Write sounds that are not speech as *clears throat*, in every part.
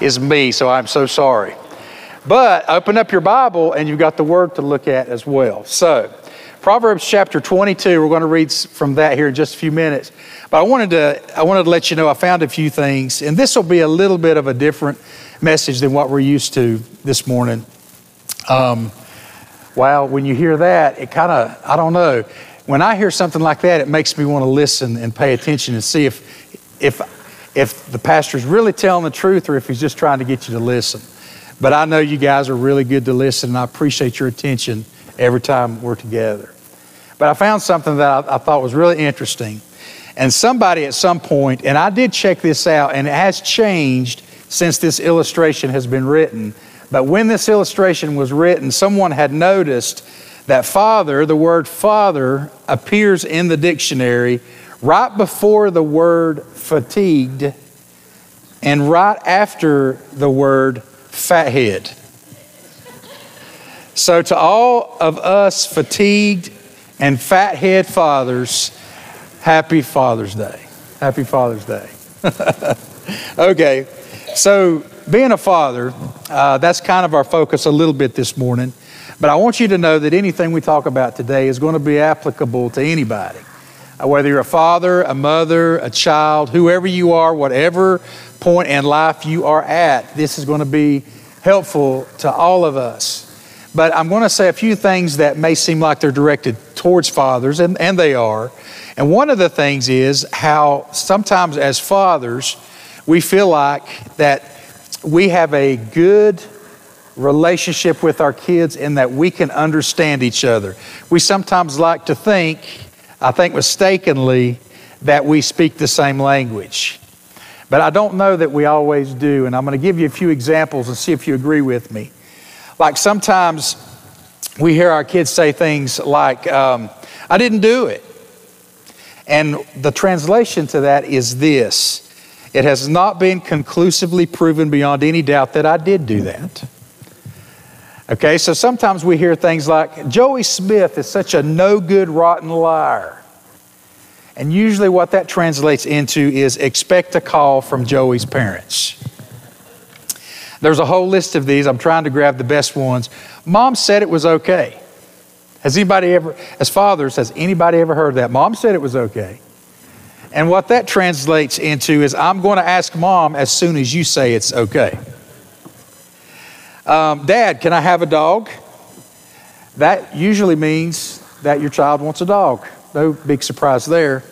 is me, so I'm so sorry. But open up your Bible and you've got the word to look at as well. So, Proverbs chapter 22, we're going to read from that here in just a few minutes. But I wanted to, I wanted to let you know I found a few things, and this will be a little bit of a different message than what we're used to this morning. Um, wow, when you hear that, it kind of, I don't know. When I hear something like that, it makes me want to listen and pay attention and see if, if, if the pastor's really telling the truth or if he's just trying to get you to listen. But I know you guys are really good to listen, and I appreciate your attention every time we're together. But I found something that I, I thought was really interesting. And somebody at some point, and I did check this out, and it has changed since this illustration has been written. But when this illustration was written, someone had noticed that father, the word father, appears in the dictionary right before the word fatigued and right after the word fathead. So, to all of us fatigued and fathead fathers, happy Father's Day. Happy Father's Day. *laughs* okay, so being a father, uh, that's kind of our focus a little bit this morning. But I want you to know that anything we talk about today is going to be applicable to anybody. Uh, whether you're a father, a mother, a child, whoever you are, whatever point in life you are at, this is going to be helpful to all of us. But I'm going to say a few things that may seem like they're directed towards fathers, and, and they are. And one of the things is how sometimes as fathers, we feel like that we have a good relationship with our kids in that we can understand each other. We sometimes like to think, I think mistakenly, that we speak the same language. But I don't know that we always do, and I'm going to give you a few examples and see if you agree with me. Like sometimes we hear our kids say things like, um, I didn't do it. And the translation to that is this It has not been conclusively proven beyond any doubt that I did do that. Okay, so sometimes we hear things like, Joey Smith is such a no good, rotten liar. And usually what that translates into is expect a call from Joey's parents. There's a whole list of these. I'm trying to grab the best ones. Mom said it was okay. Has anybody ever, as fathers, has anybody ever heard that? Mom said it was okay. And what that translates into is I'm going to ask mom as soon as you say it's okay. Um, Dad, can I have a dog? That usually means that your child wants a dog. No big surprise there.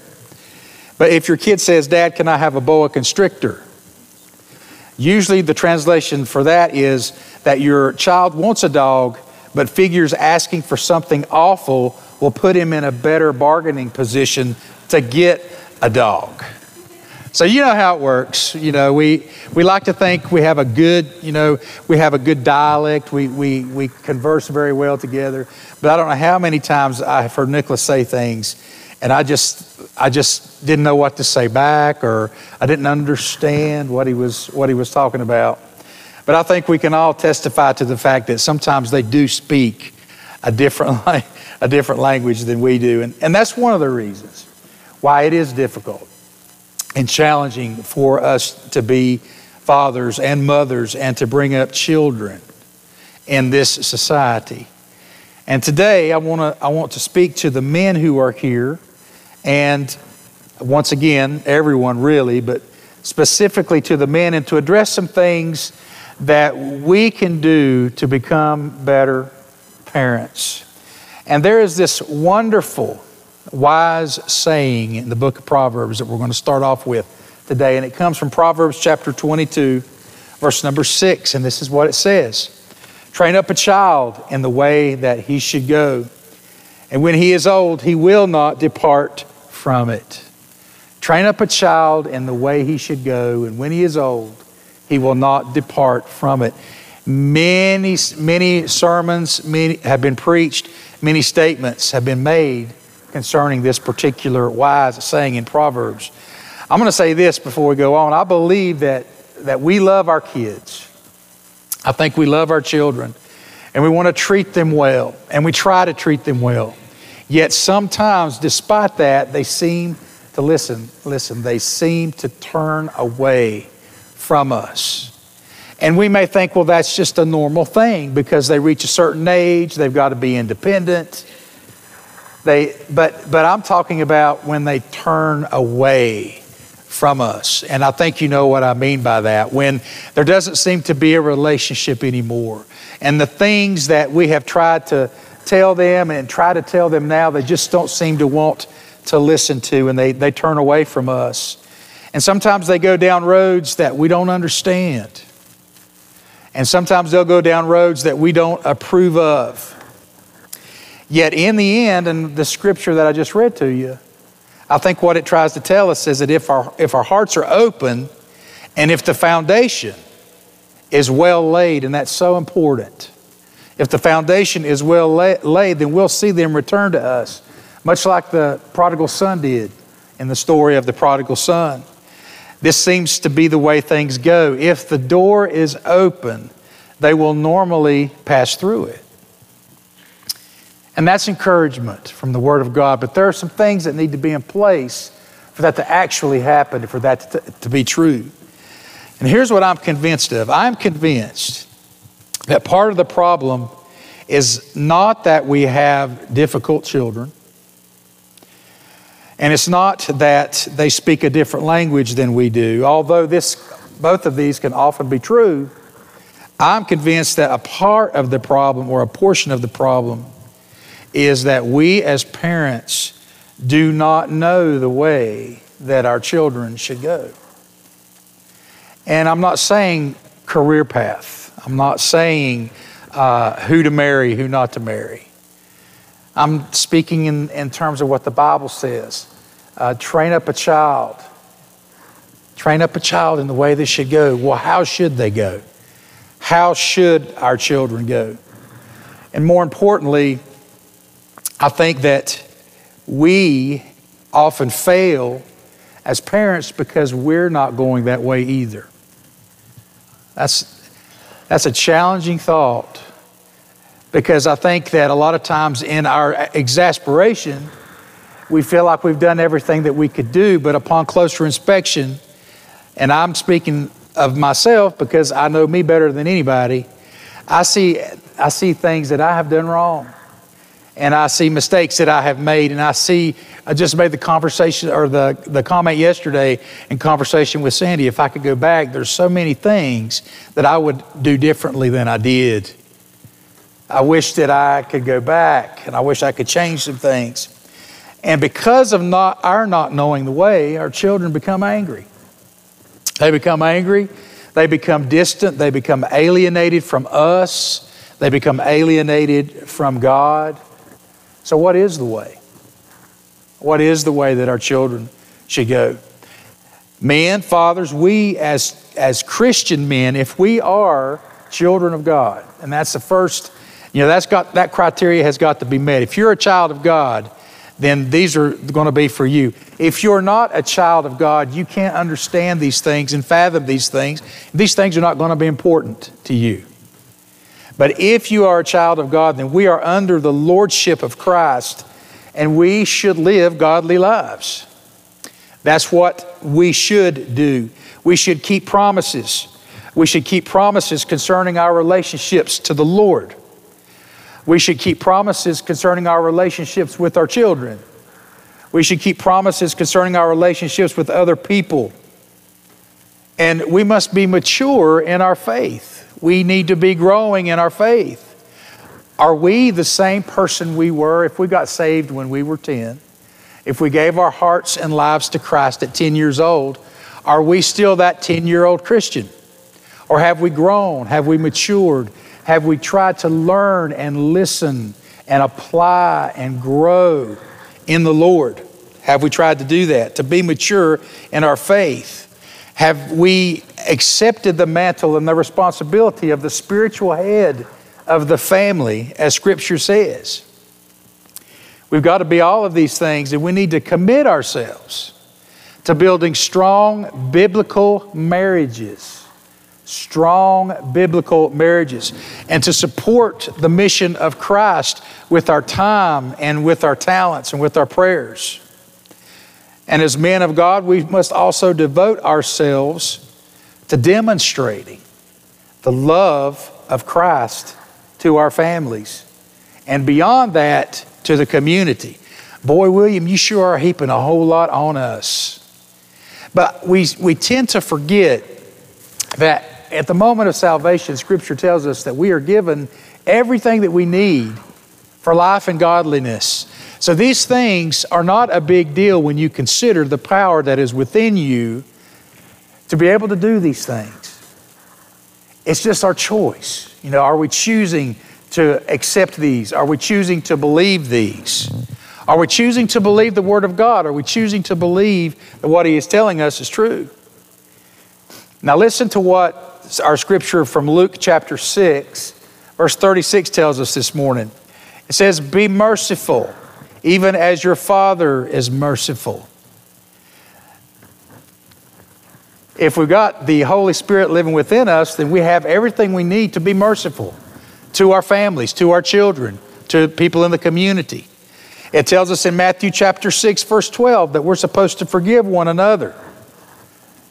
But if your kid says, Dad, can I have a boa constrictor? Usually, the translation for that is that your child wants a dog, but figures asking for something awful will put him in a better bargaining position to get a dog. So you know how it works. You know, we, we like to think we have a good, you know, we have a good dialect. We, we, we converse very well together. But I don't know how many times I've heard Nicholas say things and I just I just didn't know what to say back or I didn't understand what he was what he was talking about. But I think we can all testify to the fact that sometimes they do speak a different *laughs* a different language than we do. And, and that's one of the reasons why it is difficult and challenging for us to be fathers and mothers and to bring up children in this society. And today I want to I want to speak to the men who are here and once again, everyone really, but specifically to the men, and to address some things that we can do to become better parents. And there is this wonderful, wise saying in the book of Proverbs that we're going to start off with today, and it comes from Proverbs chapter 22, verse number 6, and this is what it says Train up a child in the way that he should go, and when he is old, he will not depart from it. Train up a child in the way he should go, and when he is old, he will not depart from it. Many, many sermons many have been preached, many statements have been made concerning this particular wise saying in Proverbs. I'm going to say this before we go on. I believe that, that we love our kids. I think we love our children, and we want to treat them well, and we try to treat them well. Yet sometimes, despite that, they seem to listen, listen, they seem to turn away from us. And we may think, well, that's just a normal thing because they reach a certain age, they've got to be independent. They, but, but I'm talking about when they turn away from us. And I think you know what I mean by that. When there doesn't seem to be a relationship anymore. And the things that we have tried to tell them and try to tell them now, they just don't seem to want to listen to and they, they turn away from us. And sometimes they go down roads that we don't understand. And sometimes they'll go down roads that we don't approve of. Yet, in the end, and the scripture that I just read to you, I think what it tries to tell us is that if our, if our hearts are open and if the foundation is well laid, and that's so important, if the foundation is well laid, then we'll see them return to us, much like the prodigal son did in the story of the prodigal son. This seems to be the way things go. If the door is open, they will normally pass through it. And that's encouragement from the Word of God. But there are some things that need to be in place for that to actually happen, for that to, to be true. And here's what I'm convinced of I'm convinced that part of the problem is not that we have difficult children, and it's not that they speak a different language than we do, although this, both of these can often be true. I'm convinced that a part of the problem or a portion of the problem is that we as parents do not know the way that our children should go. And I'm not saying career path, I'm not saying uh, who to marry, who not to marry. I'm speaking in, in terms of what the Bible says. Uh, train up a child. Train up a child in the way they should go. Well, how should they go? How should our children go? And more importantly, I think that we often fail as parents because we're not going that way either. That's, that's a challenging thought because I think that a lot of times in our exasperation, we feel like we've done everything that we could do, but upon closer inspection, and I'm speaking of myself because I know me better than anybody, I see, I see things that I have done wrong and I see mistakes that I have made, and I see, I just made the conversation or the, the comment yesterday in conversation with Sandy. If I could go back, there's so many things that I would do differently than I did. I wish that I could go back, and I wish I could change some things. And because of not, our not knowing the way, our children become angry. They become angry, they become distant, they become alienated from us, they become alienated from God. So, what is the way? What is the way that our children should go? Men, fathers, we as, as Christian men, if we are children of God, and that's the first, you know, that's got, that criteria has got to be met. If you're a child of God, then these are going to be for you. If you're not a child of God, you can't understand these things and fathom these things. These things are not going to be important to you. But if you are a child of God, then we are under the lordship of Christ and we should live godly lives. That's what we should do. We should keep promises. We should keep promises concerning our relationships to the Lord. We should keep promises concerning our relationships with our children. We should keep promises concerning our relationships with other people. And we must be mature in our faith. We need to be growing in our faith. Are we the same person we were if we got saved when we were 10? If we gave our hearts and lives to Christ at 10 years old, are we still that 10 year old Christian? Or have we grown? Have we matured? Have we tried to learn and listen and apply and grow in the Lord? Have we tried to do that? To be mature in our faith? Have we accepted the mantle and the responsibility of the spiritual head of the family, as Scripture says? We've got to be all of these things, and we need to commit ourselves to building strong biblical marriages. Strong biblical marriages, and to support the mission of Christ with our time and with our talents and with our prayers. And as men of God, we must also devote ourselves to demonstrating the love of Christ to our families. And beyond that, to the community. Boy, William, you sure are heaping a whole lot on us. But we, we tend to forget that at the moment of salvation, Scripture tells us that we are given everything that we need for life and godliness. So these things are not a big deal when you consider the power that is within you to be able to do these things. It's just our choice. You know, are we choosing to accept these? Are we choosing to believe these? Are we choosing to believe the Word of God? Are we choosing to believe that what He is telling us is true? Now, listen to what our scripture from Luke chapter 6, verse 36 tells us this morning. It says, Be merciful, even as your Father is merciful. If we've got the Holy Spirit living within us, then we have everything we need to be merciful to our families, to our children, to people in the community. It tells us in Matthew chapter 6, verse 12, that we're supposed to forgive one another.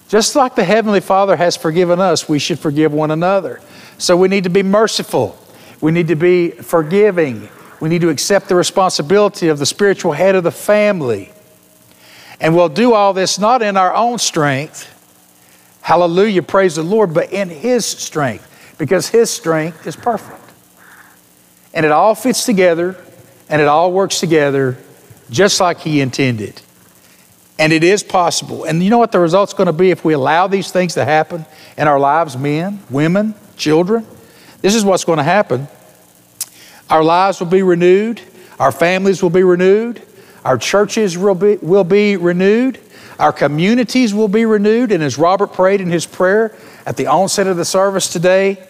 Just like the Heavenly Father has forgiven us, we should forgive one another. So we need to be merciful. We need to be forgiving. We need to accept the responsibility of the spiritual head of the family. And we'll do all this not in our own strength, hallelujah, praise the Lord, but in His strength, because His strength is perfect. And it all fits together and it all works together just like He intended. And it is possible. And you know what the result's going to be if we allow these things to happen in our lives men, women, children? This is what's going to happen. Our lives will be renewed, our families will be renewed, our churches will be, will be renewed, our communities will be renewed. And as Robert prayed in his prayer at the onset of the service today,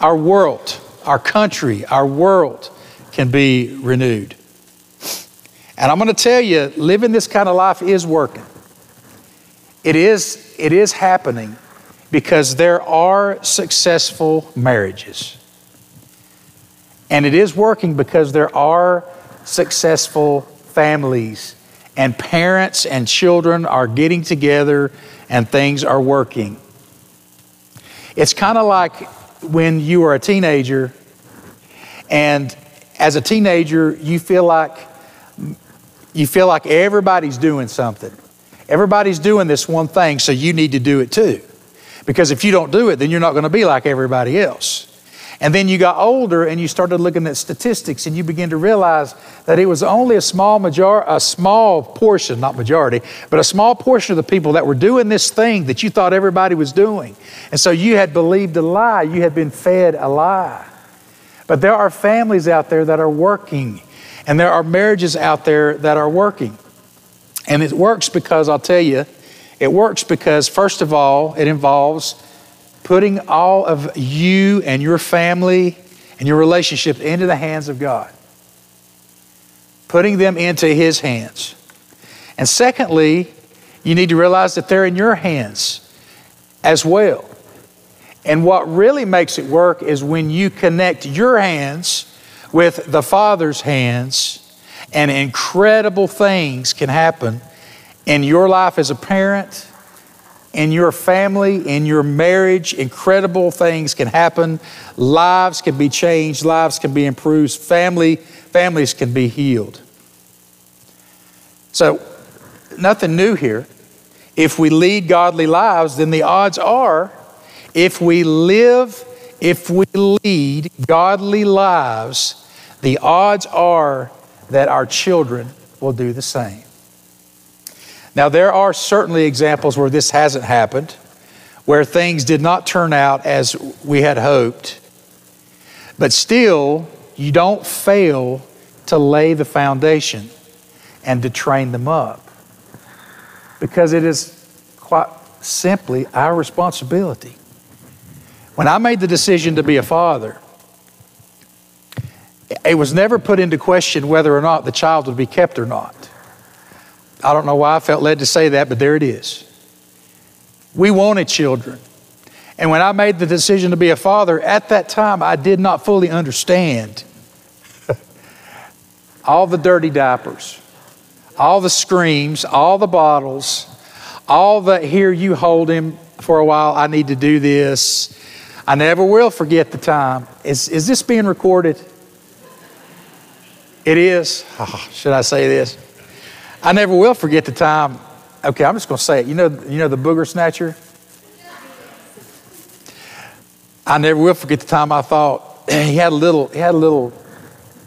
our world, our country, our world can be renewed. And I'm going to tell you, living this kind of life is working. It is, it is happening because there are successful marriages. And it is working because there are successful families, and parents and children are getting together and things are working. It's kind of like when you are a teenager, and as a teenager, you feel like you feel like everybody's doing something. Everybody's doing this one thing, so you need to do it too. Because if you don't do it, then you're not going to be like everybody else. And then you got older and you started looking at statistics and you begin to realize that it was only a small major a small portion, not majority, but a small portion of the people that were doing this thing that you thought everybody was doing. And so you had believed a lie, you had been fed a lie. But there are families out there that are working, and there are marriages out there that are working. And it works because I'll tell you, it works because, first of all, it involves putting all of you and your family and your relationship into the hands of God, putting them into His hands. And secondly, you need to realize that they're in your hands as well. And what really makes it work is when you connect your hands with the Father's hands, and incredible things can happen in your life as a parent, in your family, in your marriage. Incredible things can happen. Lives can be changed, lives can be improved, family, families can be healed. So, nothing new here. If we lead godly lives, then the odds are if we live, if we lead godly lives, the odds are that our children will do the same. Now, there are certainly examples where this hasn't happened, where things did not turn out as we had hoped, but still, you don't fail to lay the foundation and to train them up because it is quite simply our responsibility. When I made the decision to be a father, it was never put into question whether or not the child would be kept or not. I don't know why I felt led to say that, but there it is. We wanted children. And when I made the decision to be a father, at that time, I did not fully understand *laughs* all the dirty diapers, all the screams, all the bottles, all the here, you hold him for a while, I need to do this. I never will forget the time. Is, is this being recorded? It is. Oh, *laughs* should I say this? I never will forget the time. Okay, I'm just going to say it. You know, you know the booger snatcher? I never will forget the time I thought *clears throat* he had a little, he had a little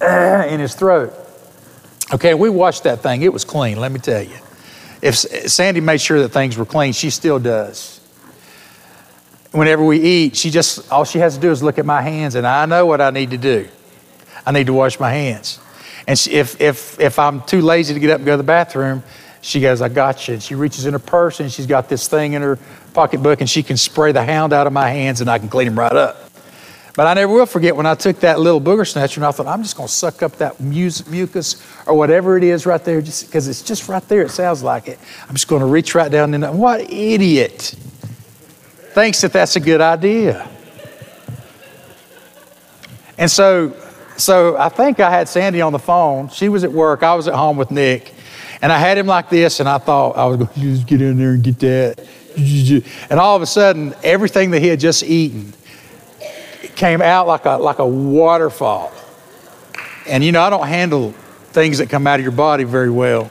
uh, *clears throat* in his throat. Okay, we washed that thing. It was clean, let me tell you. If Sandy made sure that things were clean, she still does. Whenever we eat, she just, all she has to do is look at my hands, and I know what I need to do. I need to wash my hands. And she, if, if, if I'm too lazy to get up and go to the bathroom, she goes, I got you. And she reaches in her purse and she's got this thing in her pocketbook and she can spray the hound out of my hands and I can clean him right up. But I never will forget when I took that little booger snatcher and I thought, I'm just going to suck up that mucus or whatever it is right there, just because it's just right there. It sounds like it. I'm just going to reach right down in there. What idiot thinks that that's a good idea? And so so I think I had Sandy on the phone. She was at work. I was at home with Nick. And I had him like this, and I thought I was going to just get in there and get that. And all of a sudden, everything that he had just eaten came out like a, like a waterfall. And you know, I don't handle things that come out of your body very well.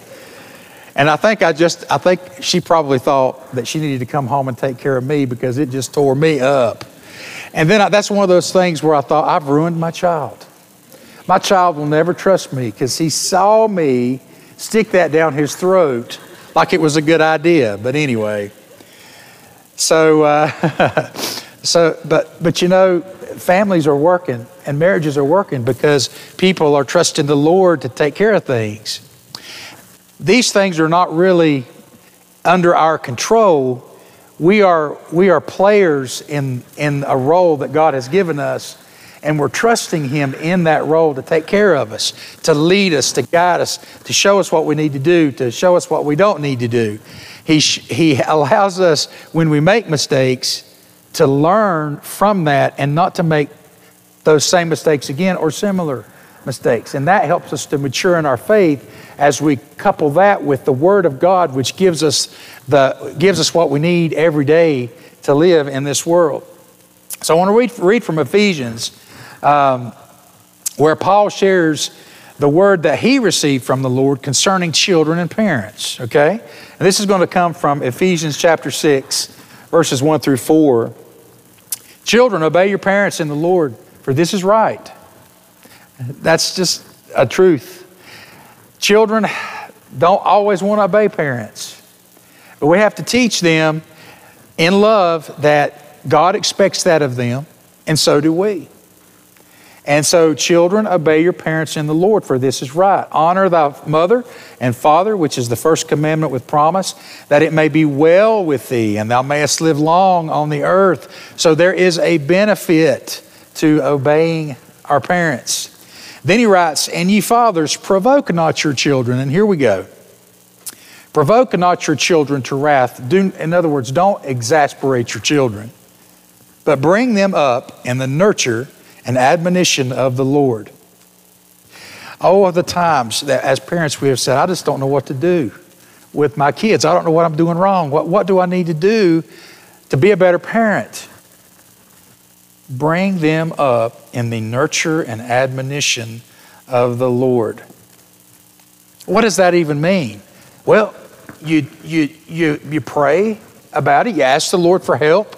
And I think I just, I think she probably thought that she needed to come home and take care of me because it just tore me up. And then I, that's one of those things where I thought, I've ruined my child. My child will never trust me because he saw me stick that down his throat like it was a good idea. But anyway, so, uh, *laughs* so, but, but you know, families are working and marriages are working because people are trusting the Lord to take care of things. These things are not really under our control. We are, we are players in, in a role that God has given us and we're trusting Him in that role to take care of us, to lead us, to guide us, to show us what we need to do, to show us what we don't need to do. He, he allows us, when we make mistakes, to learn from that and not to make those same mistakes again or similar mistakes. And that helps us to mature in our faith as we couple that with the Word of God, which gives us, the, gives us what we need every day to live in this world. So I want to read, read from Ephesians um, where Paul shares the word that he received from the Lord concerning children and parents, okay? And this is going to come from Ephesians chapter 6, verses 1 through 4. Children, obey your parents in the Lord, for this is right. That's just a truth. Children don't always want to obey parents, but we have to teach them in love that God expects that of them, and so do we. And so, children, obey your parents in the Lord, for this is right. Honor thy mother and father, which is the first commandment with promise, that it may be well with thee, and thou mayest live long on the earth. So, there is a benefit to obeying our parents. Then he writes, And ye fathers, provoke not your children. And here we go. Provoke not your children to wrath. Do, in other words, don't exasperate your children, but bring them up in the nurture and admonition of the Lord. Oh, the times that as parents we have said, I just don't know what to do with my kids. I don't know what I'm doing wrong. What, what do I need to do to be a better parent? Bring them up in the nurture and admonition of the Lord. What does that even mean? Well, you, you, you, you pray about it, you ask the Lord for help,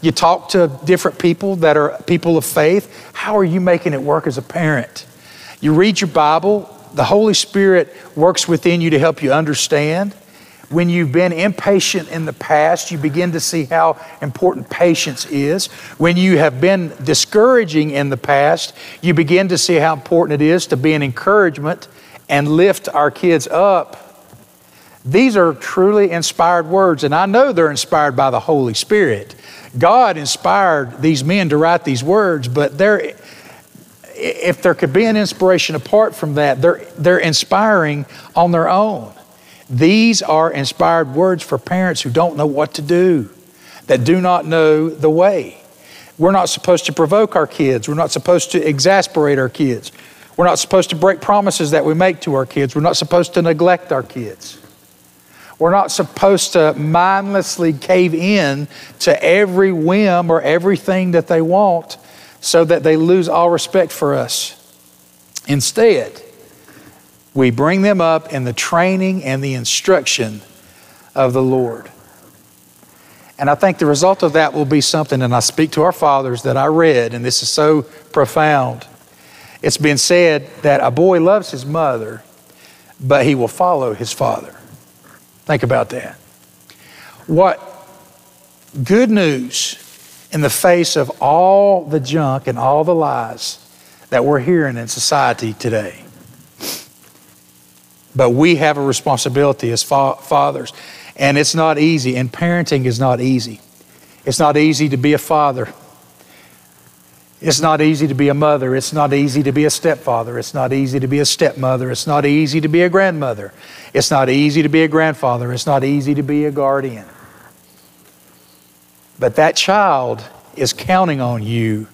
you talk to different people that are people of faith. How are you making it work as a parent? You read your Bible, the Holy Spirit works within you to help you understand. When you've been impatient in the past, you begin to see how important patience is. When you have been discouraging in the past, you begin to see how important it is to be an encouragement and lift our kids up. These are truly inspired words, and I know they're inspired by the Holy Spirit. God inspired these men to write these words, but they're, if there could be an inspiration apart from that, they're, they're inspiring on their own. These are inspired words for parents who don't know what to do, that do not know the way. We're not supposed to provoke our kids. We're not supposed to exasperate our kids. We're not supposed to break promises that we make to our kids. We're not supposed to neglect our kids. We're not supposed to mindlessly cave in to every whim or everything that they want so that they lose all respect for us. Instead, we bring them up in the training and the instruction of the Lord. And I think the result of that will be something, and I speak to our fathers that I read, and this is so profound. It's been said that a boy loves his mother, but he will follow his father. Think about that. What good news in the face of all the junk and all the lies that we're hearing in society today. But we have a responsibility as fa- fathers, and it's not easy, and parenting is not easy. It's not easy to be a father. It's not easy to be a mother. It's not easy to be a stepfather. It's not easy to be a stepmother. It's not easy to be a grandmother. It's not easy to be a grandfather. It's not easy to be a guardian. But that child is counting on you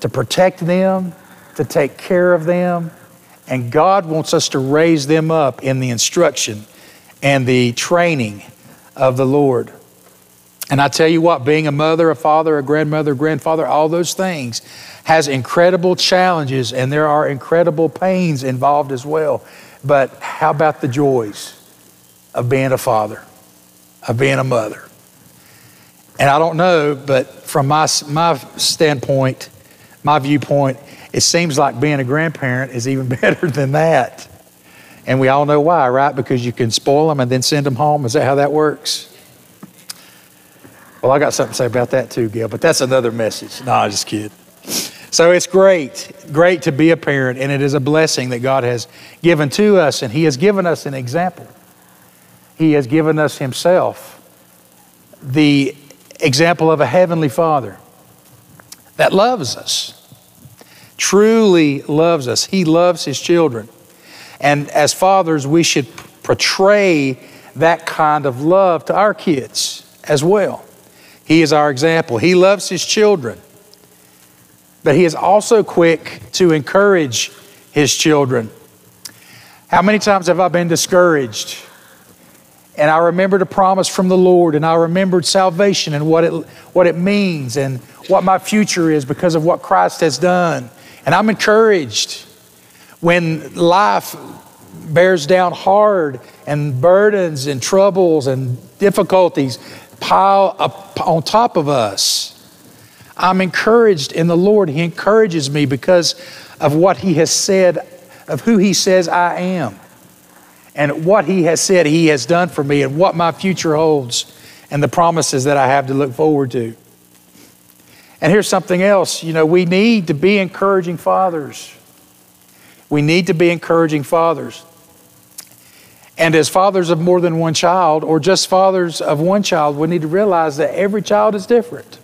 to protect them, to take care of them, and God wants us to raise them up in the instruction and the training of the Lord. And I tell you what, being a mother, a father, a grandmother, grandfather, all those things has incredible challenges and there are incredible pains involved as well. But how about the joys of being a father, of being a mother? And I don't know, but from my, my standpoint, my viewpoint, it seems like being a grandparent is even *laughs* better than that. And we all know why, right? Because you can spoil them and then send them home. Is that how that works? Well, I got something to say about that too, Gail, but that's another message. No, I'm just kid. So it's great, great to be a parent, and it is a blessing that God has given to us, and He has given us an example. He has given us Himself, the example of a heavenly Father that loves us, truly loves us. He loves His children. And as fathers, we should portray that kind of love to our kids as well. He is our example. He loves his children, but he is also quick to encourage his children. How many times have I been discouraged? And I remembered a promise from the Lord, and I remembered salvation and what it, what it means and what my future is because of what Christ has done. And I'm encouraged when life bears down hard and burdens and troubles and difficulties pile up on top of us. I'm encouraged in the Lord. He encourages me because of what He has said, of who He says I am, and what He has said He has done for me, and what my future holds, and the promises that I have to look forward to. And here's something else you know, we need to be encouraging fathers. We need to be encouraging fathers. And as fathers of more than one child, or just fathers of one child, we need to realize that every child is different.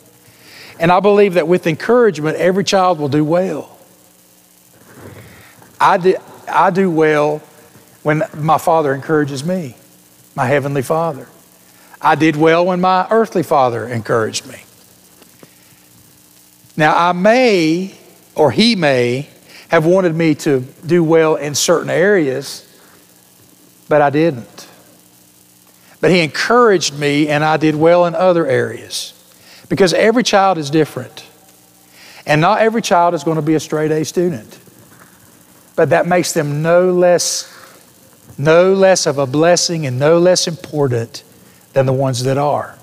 And I believe that with encouragement, every child will do well. I do, I do well when my father encourages me, my heavenly father. I did well when my earthly father encouraged me. Now, I may, or he may, have wanted me to do well in certain areas but I didn't. But he encouraged me, and I did well in other areas because every child is different. And not every child is going to be a straight A student. But that makes them no less, no less of a blessing and no less important than the ones that are.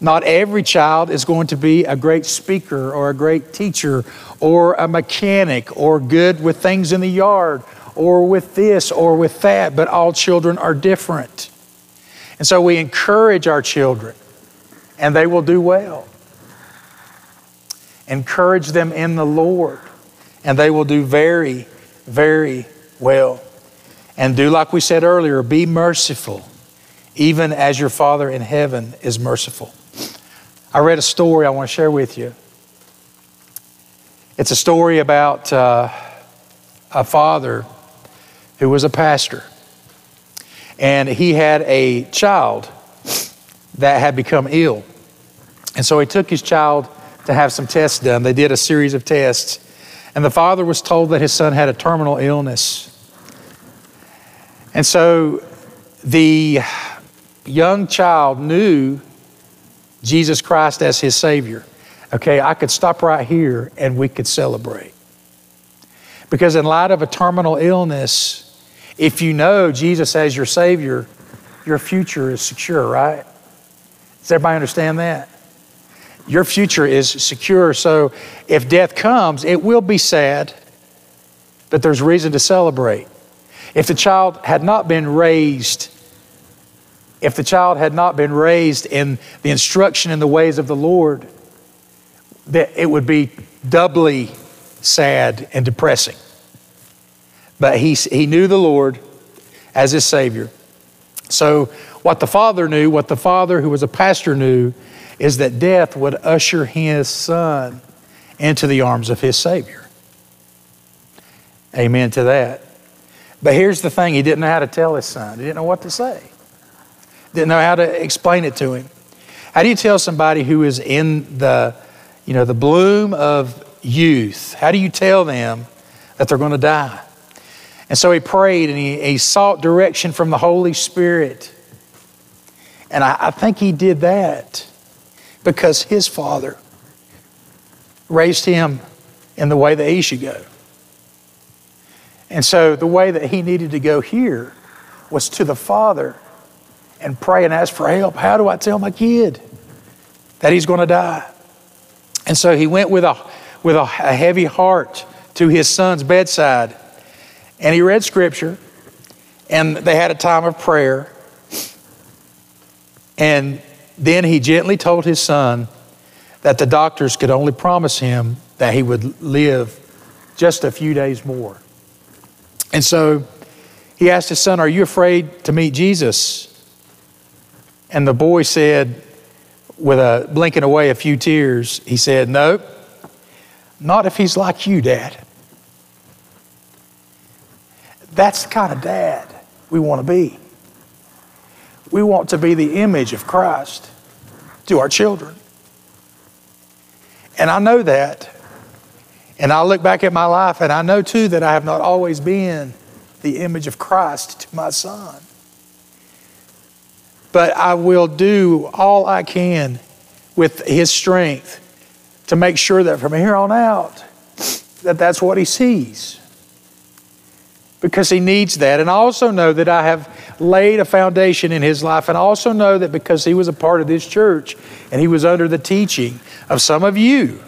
Not every child is going to be a great speaker or a great teacher or a mechanic or good with things in the yard or with this or with that, but all children are different. And so we encourage our children, and they will do well. Encourage them in the Lord, and they will do very, very well. And do like we said earlier be merciful, even as your Father in heaven is merciful. I read a story I want to share with you. It's a story about uh, a father who was a pastor. And he had a child that had become ill. And so he took his child to have some tests done. They did a series of tests. And the father was told that his son had a terminal illness. And so the young child knew Jesus Christ as his Savior, okay, I could stop right here and we could celebrate. Because, in light of a terminal illness, if you know Jesus as your Savior, your future is secure, right? Does everybody understand that? Your future is secure. So, if death comes, it will be sad, but there's reason to celebrate. If the child had not been raised if the child had not been raised in the instruction in the ways of the Lord, that it would be doubly sad and depressing. But he, he knew the Lord as his Savior. So, what the father knew, what the father who was a pastor knew, is that death would usher his son into the arms of his Savior. Amen to that. But here's the thing he didn't know how to tell his son, he didn't know what to say didn't know how to explain it to him. How do you tell somebody who is in the, you know, the bloom of youth? How do you tell them that they're going to die? And so he prayed and he, he sought direction from the Holy Spirit. And I, I think he did that because his father raised him in the way that he should go. And so the way that he needed to go here was to the Father and pray and ask for help. How do I tell my kid that he's going to die? And so he went with a, with a, a heavy heart to his son's bedside and he read scripture and they had a time of prayer. And then he gently told his son that the doctors could only promise him that he would live just a few days more. And so he asked his son, Are you afraid to meet Jesus? And the boy said, with a blinking away a few tears, he said, No, not if he's like you, Dad. That's the kind of dad we want to be. We want to be the image of Christ to our children. And I know that. And I look back at my life and I know too that I have not always been the image of Christ to my son but I will do all I can with His strength to make sure that from here on out, that that's what He sees. Because He needs that. And I also know that I have laid a foundation in His life. And I also know that because He was a part of this church and He was under the teaching of some of you,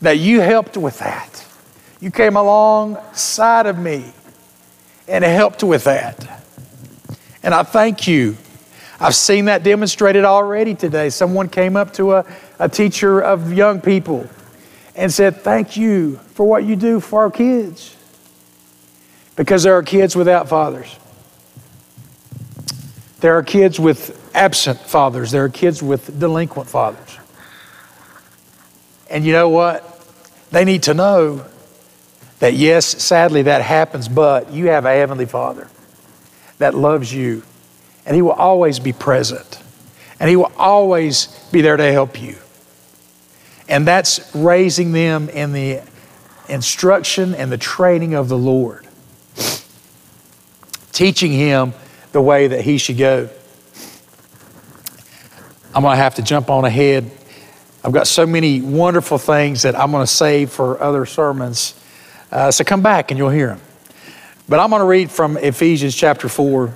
that you helped with that. You came alongside of me and helped with that. And I thank you I've seen that demonstrated already today. Someone came up to a, a teacher of young people and said, Thank you for what you do for our kids. Because there are kids without fathers. There are kids with absent fathers. There are kids with delinquent fathers. And you know what? They need to know that, yes, sadly that happens, but you have a Heavenly Father that loves you and He will always be present. And He will always be there to help you. And that's raising them in the instruction and the training of the Lord, teaching him the way that he should go. I'm going to have to jump on ahead. I've got so many wonderful things that I'm going to save for other sermons. Uh, so come back and you'll hear them. But I'm going to read from Ephesians chapter 4,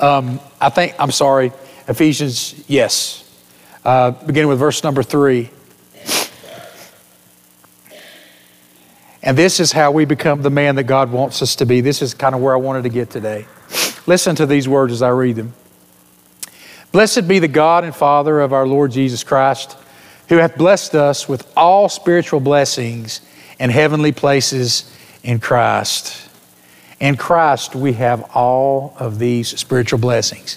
um, I think, I'm sorry, Ephesians, yes. Uh, beginning with verse number three. And this is how we become the man that God wants us to be. This is kind of where I wanted to get today. Listen to these words as I read them. Blessed be the God and Father of our Lord Jesus Christ, who hath blessed us with all spiritual blessings and heavenly places in Christ. In Christ, we have all of these spiritual blessings.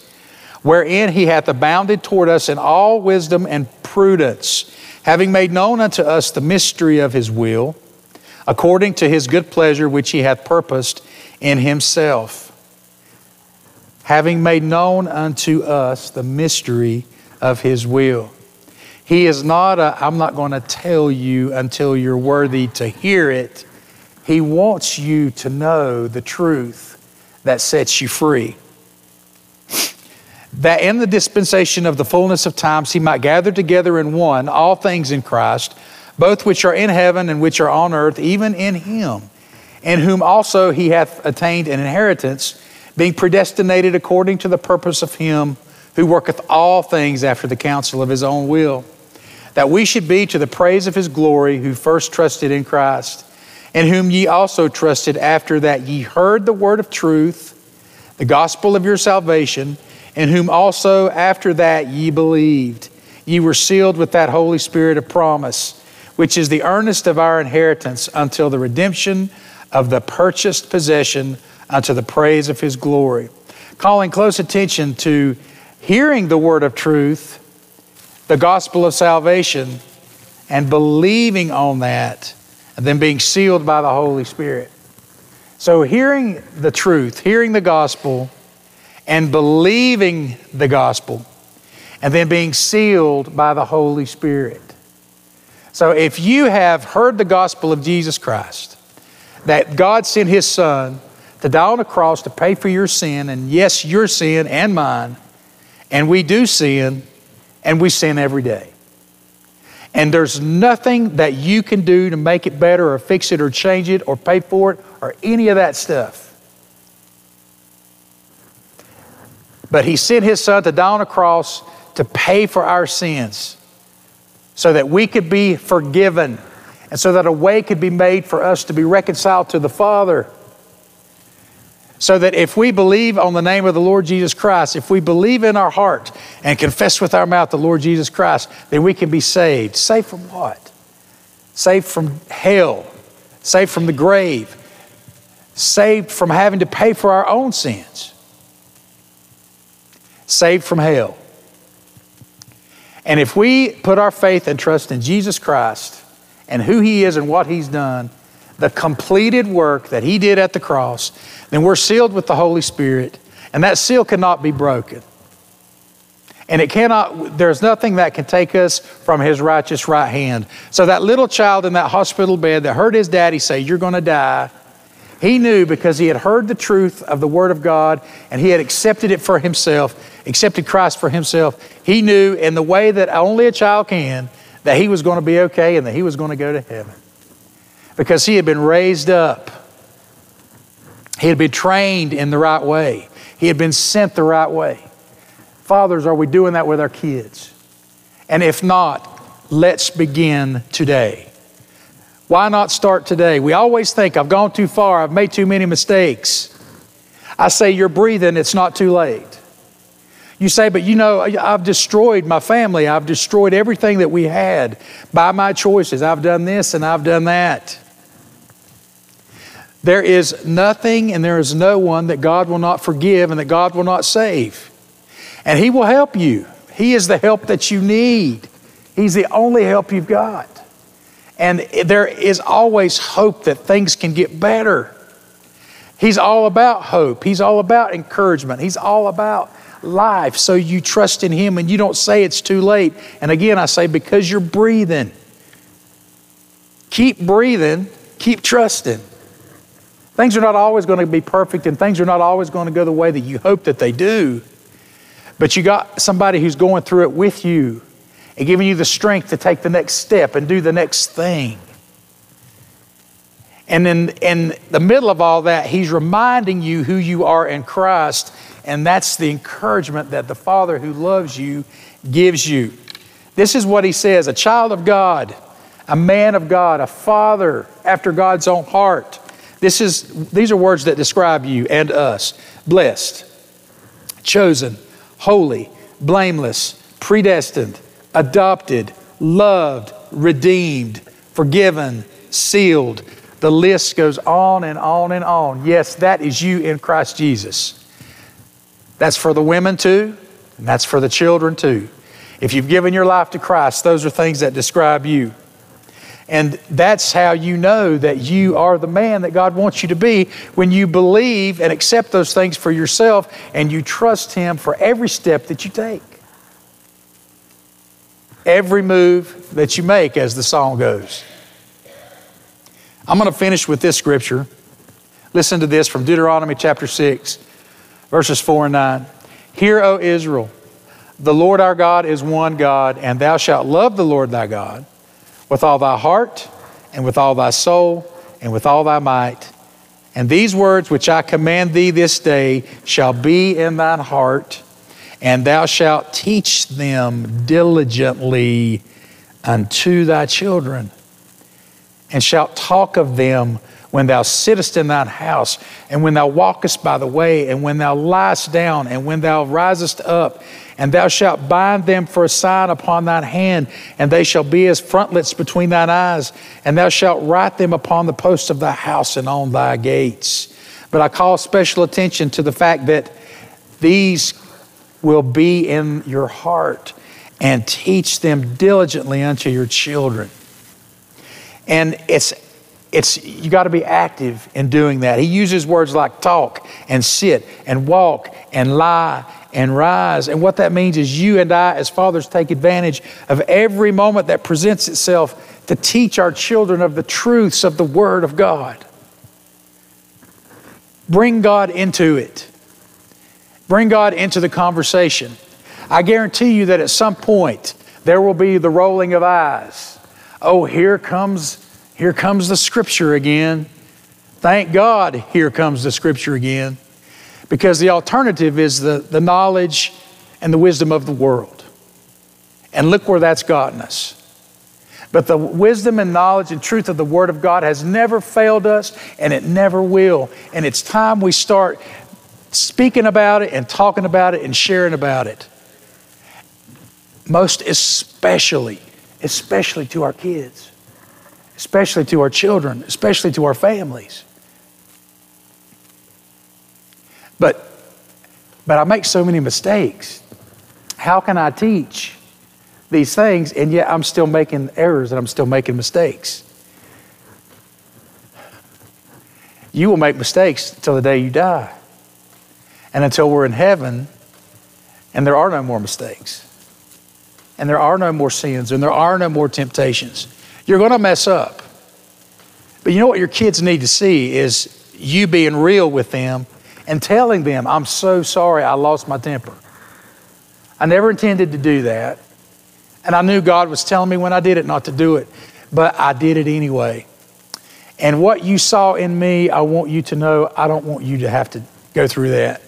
wherein he hath abounded toward us in all wisdom and prudence, having made known unto us the mystery of his will, according to his good pleasure which he hath purposed in himself. Having made known unto us the mystery of his will. He is not a, I'm not going to tell you until you're worthy to hear it he wants you to know the truth that sets you free. That in the dispensation of the fullness of times he might gather together in one all things in Christ, both which are in heaven and which are on earth, even in him, in whom also he hath attained an inheritance, being predestinated according to the purpose of him who worketh all things after the counsel of his own will, that we should be to the praise of his glory who first trusted in Christ in whom ye also trusted after that ye heard the word of truth, the gospel of your salvation, in whom also after that ye believed. Ye were sealed with that Holy Spirit of promise, which is the earnest of our inheritance until the redemption of the purchased possession unto the praise of his glory. Calling close attention to hearing the word of truth, the gospel of salvation, and believing on that and then being sealed by the Holy Spirit. So, hearing the truth, hearing the gospel, and believing the gospel, and then being sealed by the Holy Spirit. So, if you have heard the gospel of Jesus Christ, that God sent His Son to die on the cross to pay for your sin, and yes, your sin and mine, and we do sin, and we sin every day. And there's nothing that you can do to make it better or fix it or change it or pay for it or any of that stuff. But He sent His Son to die on a cross to pay for our sins so that we could be forgiven and so that a way could be made for us to be reconciled to the Father. So that if we believe on the name of the Lord Jesus Christ, if we believe in our heart and confess with our mouth the Lord Jesus Christ, then we can be saved. Saved from what? Saved from hell, saved from the grave, saved from having to pay for our own sins, saved from hell. And if we put our faith and trust in Jesus Christ and who He is and what He's done, the completed work that He did at the cross, then we're sealed with the Holy Spirit, and that seal cannot be broken. And it cannot, there's nothing that can take us from His righteous right hand. So that little child in that hospital bed that heard his daddy say, You're going to die, he knew because he had heard the truth of the Word of God and he had accepted it for himself, accepted Christ for himself. He knew in the way that only a child can that he was going to be okay and that he was going to go to heaven because he had been raised up. He had been trained in the right way. He had been sent the right way. Fathers, are we doing that with our kids? And if not, let's begin today. Why not start today? We always think, I've gone too far, I've made too many mistakes. I say, You're breathing, it's not too late. You say, but you know, I've destroyed my family. I've destroyed everything that we had by my choices. I've done this and I've done that. There is nothing and there is no one that God will not forgive and that God will not save. And He will help you. He is the help that you need, He's the only help you've got. And there is always hope that things can get better. He's all about hope, He's all about encouragement, He's all about life. So you trust in Him and you don't say it's too late. And again, I say because you're breathing. Keep breathing, keep trusting. Things are not always going to be perfect and things are not always going to go the way that you hope that they do. But you got somebody who's going through it with you and giving you the strength to take the next step and do the next thing. And in, in the middle of all that, he's reminding you who you are in Christ and that's the encouragement that the Father who loves you gives you. This is what he says a child of God, a man of God, a father after God's own heart. This is, these are words that describe you and us blessed, chosen, holy, blameless, predestined, adopted, loved, redeemed, forgiven, sealed, The list goes on and on and on. Yes, that is you in Christ Jesus. That's for the women too, and that's for the children too. If you've given your life to Christ, those are things that describe you. And that's how you know that you are the man that God wants you to be when you believe and accept those things for yourself and you trust Him for every step that you take. Every move that you make, as the song goes. I'm going to finish with this scripture. Listen to this from Deuteronomy chapter 6, verses 4 and 9. Hear, O Israel, the Lord our God is one God, and thou shalt love the Lord thy God with all thy heart, and with all thy soul, and with all thy might. And these words which I command thee this day shall be in thine heart, and thou shalt teach them diligently unto thy children, and shalt talk of them when thou sittest in thine house, and when thou walkest by the way, and when thou liest down, and when thou risest up, and thou shalt bind them for a sign upon thine hand, and they shall be as frontlets between thine eyes, and thou shalt write them upon the posts of thy house and on thy gates. But I call special attention to the fact that these will be in your heart and teach them diligently unto your children. And it's it's you got to be active in doing that. He uses words like talk and sit and walk and lie and rise. And what that means is you and I, as fathers, take advantage of every moment that presents itself to teach our children of the truths of the Word of God. Bring God into it, bring God into the conversation. I guarantee you that at some point there will be the rolling of eyes. Oh, here comes, here comes the scripture again. Thank God, here comes the scripture again because the alternative is the, the knowledge and the wisdom of the world. And look where that's gotten us. But the wisdom and knowledge and truth of the Word of God has never failed us, and it never will. And it's time we start speaking about it and talking about it and sharing about it. Most especially, especially to our kids, especially to our children, especially to our families. But, but I make so many mistakes. How can I teach these things and yet I'm still making errors and I'm still making mistakes? You will make mistakes until the day you die. And until we're in heaven and there are no more mistakes. And there are no more sins and there are no more temptations. You're going to mess up. But you know what your kids need to see is you being real with them and telling them, I'm so sorry I lost my temper. I never intended to do that. And I knew God was telling me when I did it not to do it, but I did it anyway. And what you saw in me, I want you to know I don't want you to have to go through that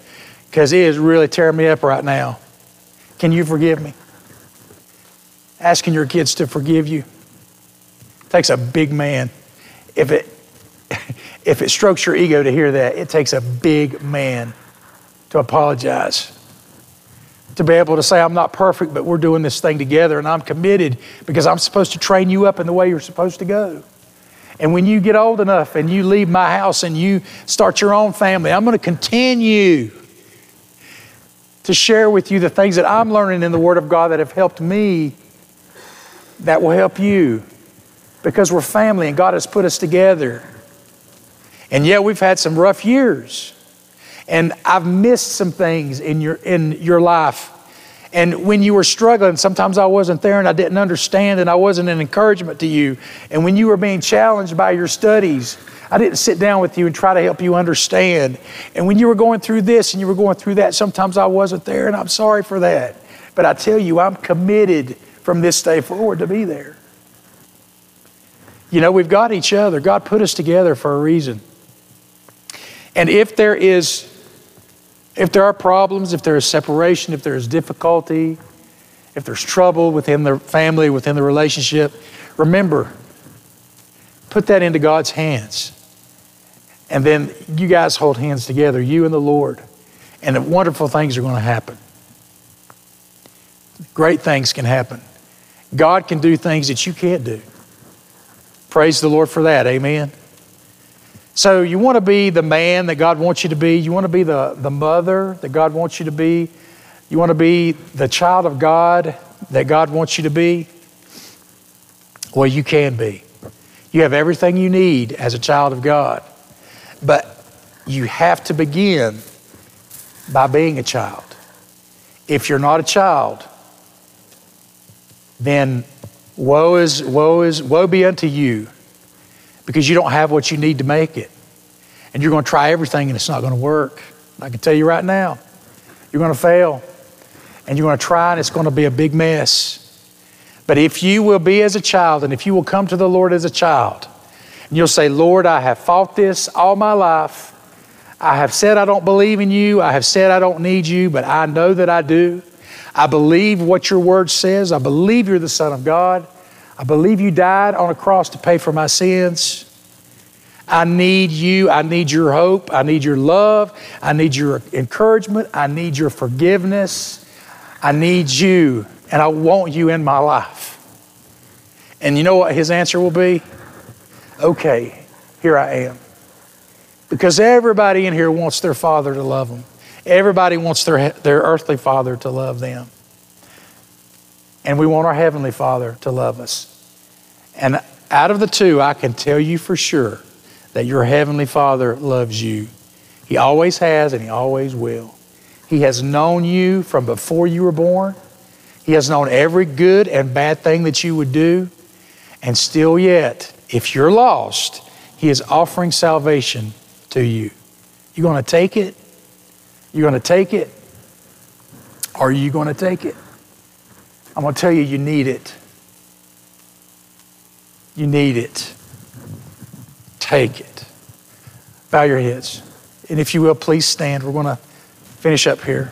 because it is really tearing me up right now. Can you forgive me? Asking your kids to forgive you takes a big man. If it, *laughs* if it strokes your ego to hear that, it takes a big man to apologize. To be able to say, I'm not perfect, but we're doing this thing together and I'm committed because I'm supposed to train you up in the way you're supposed to go. And when you get old enough and you leave my house and you start your own family, I'm going to continue to share with you the things that I'm learning in the Word of God that have helped me, that will help you because we're family and God has put us together. And yeah, we've had some rough years. And I've missed some things in your, in your life. And when you were struggling, sometimes I wasn't there and I didn't understand and I wasn't an encouragement to you. And when you were being challenged by your studies, I didn't sit down with you and try to help you understand. And when you were going through this and you were going through that, sometimes I wasn't there and I'm sorry for that. But I tell you, I'm committed from this day forward to be there. You know, we've got each other. God put us together for a reason. And if there is, if there are problems, if there is separation, if there is difficulty, if there's trouble within the family, within the relationship, remember, put that into God's hands. And then you guys hold hands together, you and the Lord, and wonderful things are going to happen. Great things can happen. God can do things that you can't do. Praise the Lord for that. Amen. So you want to be the man that God wants you to be. You want to be the, the mother that God wants you to be. You want to be the child of God that God wants you to be. Well, you can be. You have everything you need as a child of God. But you have to begin by being a child. If you're not a child, then woe is woe is woe be unto you because you don't have what you need to make it. And you're going to try everything and it's not going to work. I can tell you right now, you're going to fail. And you're going to try and it's going to be a big mess. But if you will be as a child and if you will come to the Lord as a child, and you'll say, Lord, I have fought this all my life. I have said I don't believe in you. I have said I don't need you, but I know that I do. I believe what your word says. I believe you're the Son of God. I believe you died on a cross to pay for my sins. I need you. I need your hope. I need your love. I need your encouragement. I need your forgiveness. I need you, and I want you in my life. And you know what his answer will be? Okay, here I am. Because everybody in here wants their father to love them. Everybody wants their, their earthly father to love them. And we want our heavenly father to love us. And out of the two, I can tell you for sure that your heavenly father loves you. He always has and he always will. He has known you from before you were born. He has known every good and bad thing that you would do. And still yet, if you're lost, he is offering salvation to you. You're going to take it? You going to take it? Are you going to take it? I'm going to tell you, you need it. You need it. Take it. Bow your heads. And if you will, please stand. We're going to finish up here.